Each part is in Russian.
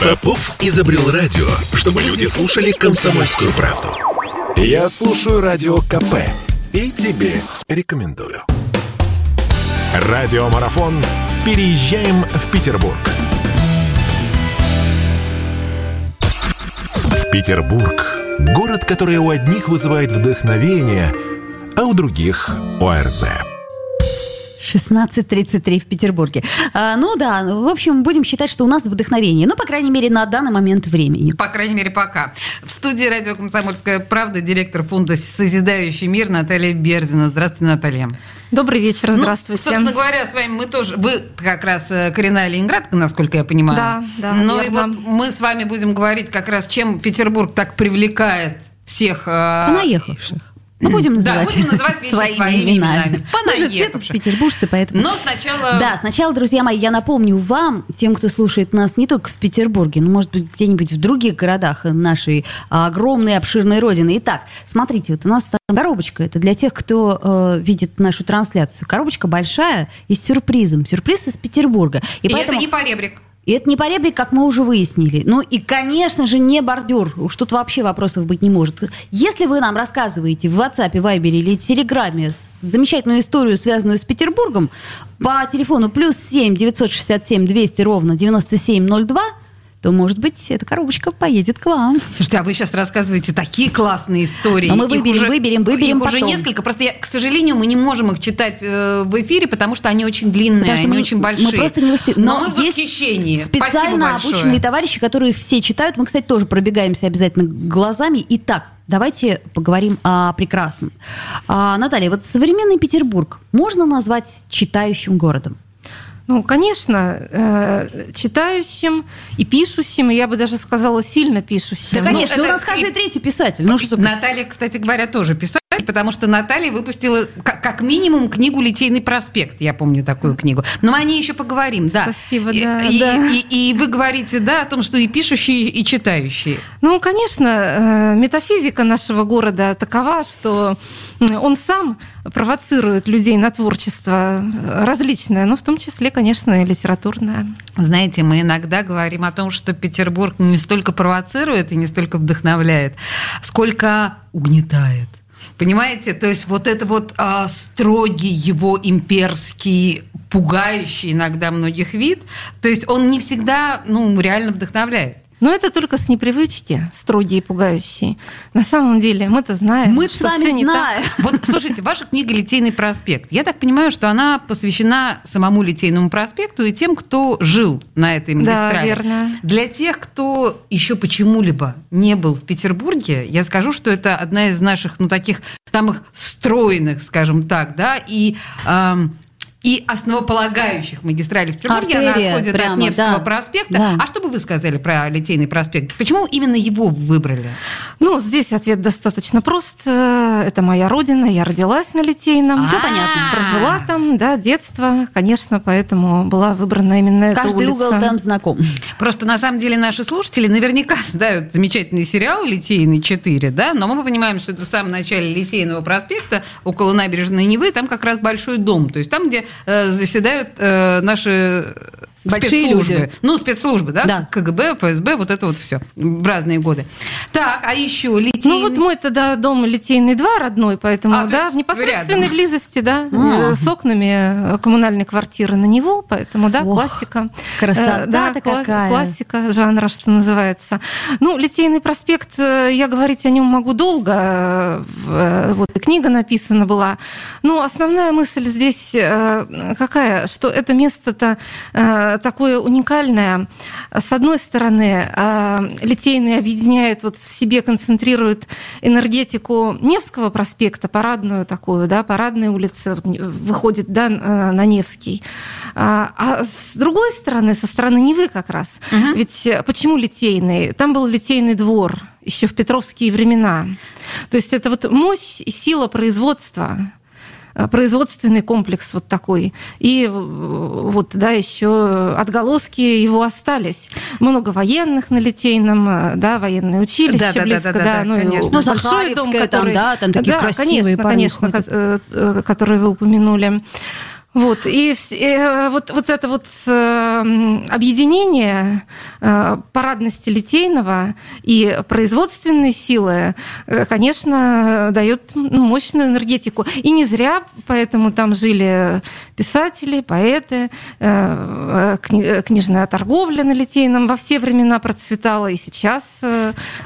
Попов изобрел радио, чтобы люди слушали комсомольскую правду. Я слушаю радио КП и тебе рекомендую. Радиомарафон «Переезжаем в Петербург». Петербург – город, который у одних вызывает вдохновение, а у других – ОРЗ. 16.33 в Петербурге. А, ну да, в общем, будем считать, что у нас вдохновение. Ну, по крайней мере, на данный момент времени. По крайней мере, пока. В студии радио «Комсомольская правда» директор фонда «Созидающий мир» Наталья Берзина. Здравствуйте, Наталья. Добрый вечер, ну, здравствуйте. Ну, собственно говоря, с вами мы тоже, вы как раз э, коренная ленинградка, насколько я понимаю. Да, да. Но и вот мы с вами будем говорить как раз, чем Петербург так привлекает всех... Э, Мы будем называть, да, будем называть своими, своими именами. Мы же все петербуржцы, поэтому... Но сначала... Да, сначала, друзья мои, я напомню вам, тем, кто слушает нас не только в Петербурге, но, может быть, где-нибудь в других городах нашей огромной, обширной родины. Итак, смотрите, вот у нас там коробочка. Это для тех, кто э, видит нашу трансляцию. Коробочка большая и с сюрпризом. Сюрприз из Петербурга. И, и поэтому... это не поребрик. И это не поребрик, как мы уже выяснили. Ну и, конечно же, не бордюр. Уж тут вообще вопросов быть не может. Если вы нам рассказываете в WhatsApp, Viber или Телеграме замечательную историю, связанную с Петербургом, по телефону плюс 7 967 200 ровно 9702, то, может быть, эта коробочка поедет к вам. Слушайте, а вы сейчас рассказываете такие классные истории. Но мы выберем, уже, выберем, выберем Их потом. уже несколько. Просто, я, к сожалению, мы не можем их читать э, в эфире, потому что они очень длинные, потому они мы, очень большие. Мы просто не успеем. Но, Но мы в восхищении. Специально обученные товарищи, которые их все читают. Мы, кстати, тоже пробегаемся обязательно глазами. Итак, давайте поговорим о прекрасном. А, Наталья, вот современный Петербург можно назвать читающим городом? Ну, конечно, э, читающим и пишущим, и я бы даже сказала, сильно пишущим. Да, конечно, ну, у нас каждый третий писатель. Ну, что Наталья, кстати говоря, тоже писатель, потому что Наталья выпустила как, как минимум книгу «Литейный проспект». Я помню такую книгу. Но мы о ней еще поговорим, да. Спасибо, да. И, да. И, и, и вы говорите, да, о том, что и пишущие, и читающие. Ну, конечно, э, метафизика нашего города такова, что он сам провоцирует людей на творчество различное, но в том числе, конечно, и литературное. Знаете, мы иногда говорим о том, что Петербург не столько провоцирует и не столько вдохновляет, сколько угнетает. Понимаете, то есть вот это вот а, строгий его имперский, пугающий иногда многих вид, то есть он не всегда, ну, реально вдохновляет. Но это только с непривычки, строгие и пугающие. На самом деле мы-то знаем, мы что все знаем. не так. Вот слушайте, ваша книга «Литейный проспект». Я так понимаю, что она посвящена самому Литейному проспекту и тем, кто жил на этой магистрали. Да, верно. Для тех, кто еще почему-либо не был в Петербурге, я скажу, что это одна из наших, ну, таких самых стройных, скажем так, да, и эм, и основополагающих магистралей в Петербурге. Артерия, Она отходит прямо, от Невского да. проспекта. Да. А что бы вы сказали про Литейный проспект? Почему именно его выбрали? Ну, здесь ответ достаточно прост. Это моя родина, я родилась на Литейном. Все понятно. Прожила там, да, детство, конечно, поэтому была выбрана именно эта Каждый улица. угол там знаком. Просто на самом деле наши слушатели наверняка знают замечательный сериал «Литейный 4», да, но мы понимаем, что это в самом начале Литейного проспекта, около набережной Невы, там как раз большой дом. То есть там, где заседают э, наши Большие спецслужбы. люди. Ну, спецслужбы, да? Да. КГБ, ФСБ, вот это вот все в разные годы. Так, а еще литейный... Ну, вот мой тогда дом Литейный 2 родной, поэтому, А, да, в непосредственной рядом. близости, да, А. э, с окнами коммунальной квартиры на него, поэтому, да, Ох, классика. красота-то Э, да, кла- какая. Классика жанра, что называется. Ну, Литейный проспект, э, я говорить о нем могу долго, э, э, вот и книга написана была. Но основная мысль здесь э, какая, что это место-то э, такое уникальное. С одной стороны, э, Литейный объединяет, вот в себе концентрирует энергетику Невского проспекта, парадную такую, да, парадная улица выходит да, э, на Невский. А а с другой стороны, со стороны Невы как раз, Мгм. ведь э, почему Литейный? Там был Литейный двор еще в петровские времена. То есть это вот мощь и сила производства производственный комплекс вот такой. И э, вот, да, еще отголоски его остались. Много военных на Литейном, э, да, военное училище Да-да-да-да-да, близко, да, ну, и конечно. Ну, большой дом, Захаревская там, который... да, там такие да, красивые конечно, конечно, э, э, которые вы упомянули. Вот, и э, вот, вот это вот э, объединение э, парадности Литейного и производственной силы, конечно, дает ну, мощную энергетику. И не зря поэтому там жили писатели, поэты, книжная торговля на Литейном во все времена процветала, и сейчас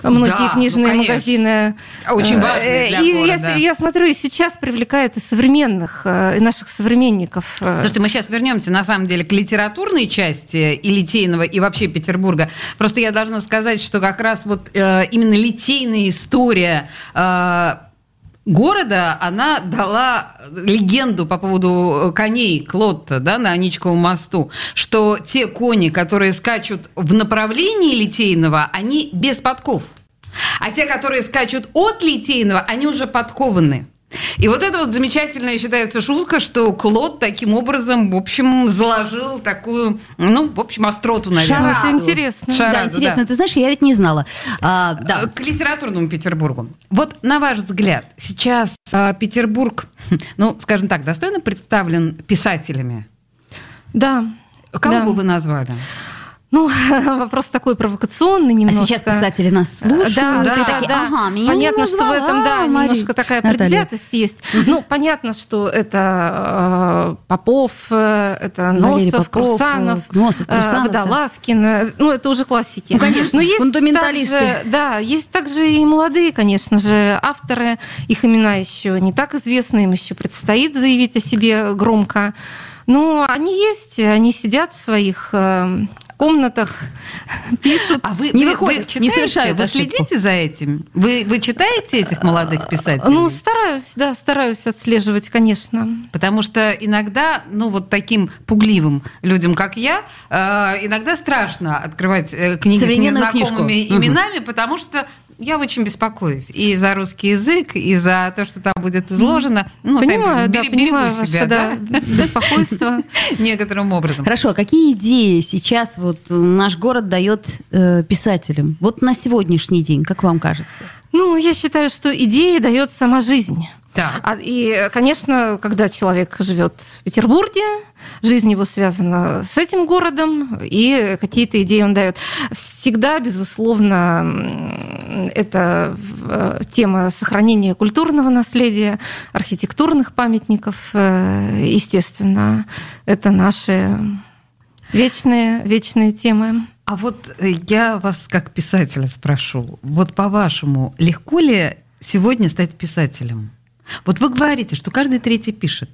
многие да, ну, книжные ну, магазины. Очень важные для и города. Я, я смотрю, и сейчас привлекает и современных, и наших современников. Э, Слушайте, мы сейчас вернемся, на самом деле, к литературной части и Литейного, и вообще Петербурга. Просто я должна сказать, что как раз вот э, именно литейная история э, города, она дала легенду по поводу коней Клотта да, на Аничковом мосту, что те кони, которые скачут в направлении Литейного, они без подков. А те, которые скачут от Литейного, они уже подкованы. И вот это вот замечательная считается шутка, что Клод таким образом, в общем, заложил такую, ну, в общем, остроту, наверное. Шараду. Это интересно. Шараду, да, интересно. Да. Ты знаешь, я ведь не знала. А, да. К литературному Петербургу. Вот, на ваш взгляд, сейчас а, Петербург, ну, скажем так, достойно представлен писателями? Да. Кого да. бы вы назвали? Ну, вопрос такой провокационный немножко. А сейчас писатели нас слушают, да, и да, такие, да. ага, меня Понятно, не что в этом, да, Мария. немножко такая Наталья. предвзятость есть. Ну, понятно, что это э, Попов, э, это Валерий Носов, Попов, Носов, э, Крусанов, да. Водолазкин. э, Ну, это уже классики. Ну, конечно, Но есть фундаменталисты. также, да, есть также и молодые, конечно же, авторы. Их имена еще не так известны, им еще предстоит заявить о себе громко. Но они есть, они сидят в своих э, комнатах, пишут. А вы Не вы- выходят, вы не совершают вы следите за этим? Вы, вы читаете этих молодых писателей? Ну, стараюсь, да, стараюсь отслеживать, конечно. Потому что иногда, ну вот таким пугливым людям, как я, э, иногда страшно открывать э, книги с незнакомыми книжку. именами, потому что я очень беспокоюсь и за русский язык, и за то, что там будет изложено. Ну, сами понимаю, да, бери- понимаю берегу ваше, себя, да, беспокойство. некоторым образом. Хорошо, а какие идеи сейчас вот наш город дает э, писателям? Вот на сегодняшний день, как вам кажется? Ну, я считаю, что идеи дает сама жизнь. Так. А- И, конечно, когда человек живет в Петербурге, жизнь его связана с этим городом, и какие-то идеи он дает. Всегда, безусловно, это э, тема сохранения культурного наследия, архитектурных памятников, э, естественно, это наши вечные, вечные темы. А вот э, я вас как писателя спрошу, вот по-вашему, легко ли сегодня стать писателем? Вот вы говорите, что каждый третий пишет.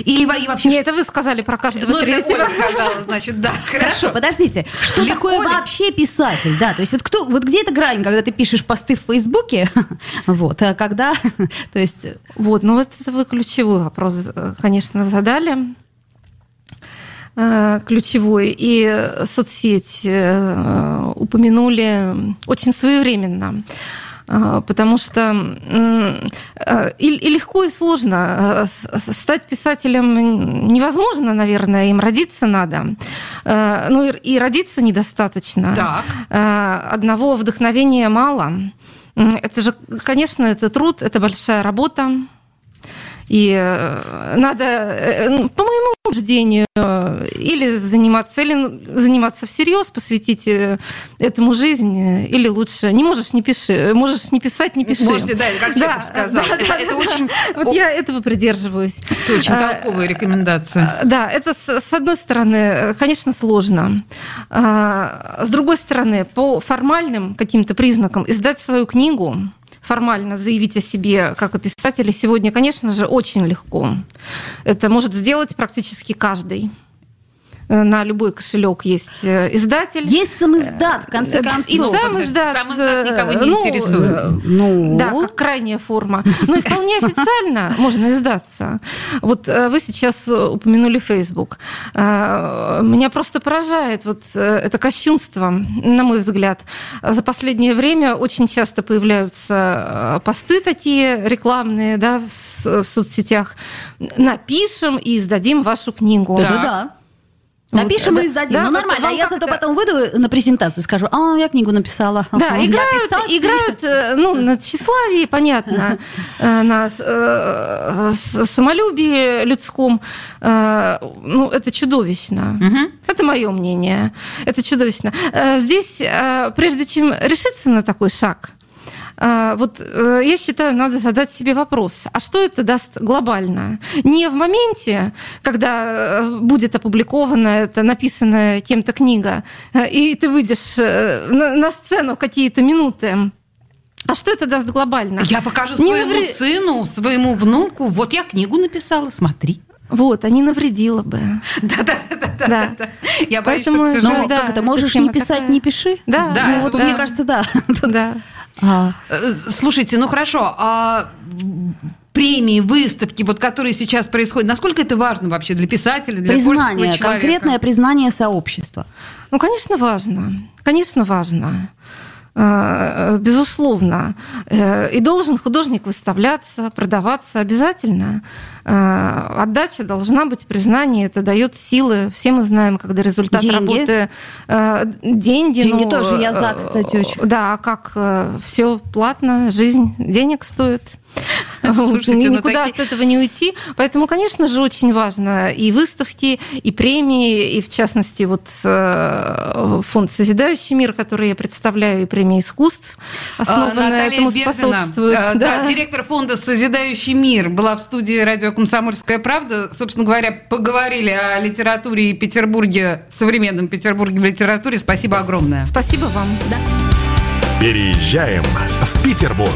Или и вообще... Нет, это вы сказали про каждого ну, это третьего. Оля сказала, значит, да, Хорошо, хорошо. подождите. Что Легко такое ли? вообще писатель? Да, то есть вот кто, вот где эта грань, когда ты пишешь посты в Фейсбуке, вот, а когда, то есть Вот, ну вот это вы ключевой вопрос, э, конечно, задали. Э, Ключевой. И соцсеть э, упомянули очень своевременно. Э, Потому что э, и, легко, и сложно. Э, Стать писателем невозможно, наверное, им родиться надо. Э, Ну и, родиться недостаточно. Так. Одного вдохновения мало. Это же, конечно, это труд, это большая работа. И э, надо, э, по моему убеждению, э, или заниматься, или заниматься всерьез, посвятить этому жизнь, или лучше не можешь не пиши, можешь не писать, не пиши. Можете, да, как Чехов сказал. да, Это- да, это да. очень- Вот я этого придерживаюсь. Это очень А, толковая рекомендация. Да, это с одной стороны, конечно, сложно. А, С другой стороны, по формальным каким-то признакам издать свою книгу, формально заявить о себе как о писателе сегодня, конечно же, очень легко. Это может сделать практически каждый. Э, На любой кошелек есть э, издатель. есть самиздат, в конце Э, концов. И сам издат. сам издат никого не ну, интересует. Ну, да, как крайняя форма. Ну и вполне официально можно издаться. Вот вы сейчас упомянули Facebook. Меня просто поражает вот это кощунство, на мой взгляд. За последнее время очень часто появляются посты такие рекламные да, в соцсетях. Напишем и издадим вашу книгу. Да-да-да. Напишем Вот, и издадим. да, ну, нормально. А вам если то как-то- потом выйду на презентацию и скажу, а, я книгу написала. Да, играют, играют, э, ну, на тщеславии, понятно, э, на э, самолюбии людском. Ну, это чудовищно. Это мое мнение. Это чудовищно. Здесь, прежде чем решиться на такой шаг, вот э, я считаю, надо задать себе вопрос, а что это даст глобально? Не в моменте, когда э, будет опубликована эта написанная кем-то книга, э, и ты выйдешь на, сцену какие-то минуты, а что это даст глобально? Я покажу Не своему навре- сыну, своему внуку. Вот я книгу написала, смотри. Вот, а не навредило бы. Да-да-да-да-да. Я боюсь, что, Поэтому, к Ну, сожалению... да, как это, можешь не писать, такая. не пиши. Да, Да, Ну, вот да. мне кажется, да. Да. А, Э, Слушайте, ну хорошо, а премии, выставки, вот которые сейчас происходят, насколько это важно вообще для писателя, для творческого Признание, человека? конкретное признание сообщества. Ну, конечно, важно. Конечно, важно. Э, Безусловно. Э, И должен художник выставляться, продаваться обязательно. Э, Отдача должна быть, признание, это дает силы. Все мы знаем, когда результат Деньги. работы... э, Деньги. Деньги ну, тоже, я за, э, кстати, очень. Да, а как все платно, жизнь денег стоит. Слушайте, ну Никуда такие- от этого не уйти. Поэтому, конечно же, очень важно и выставки, и премии, и в частности вот э, фонд «Созидающий мир», который я представляю, и премия искусств, А, основанная Наталья этому Берзина, способствует. Да. да, директор фонда «Созидающий мир» была в студии радио «Комсомольская правда». Собственно говоря, поговорили о литературе и Петербурге, современном Петербурге в литературе. Спасибо огромное. Спасибо вам. Переезжаем в Петербург.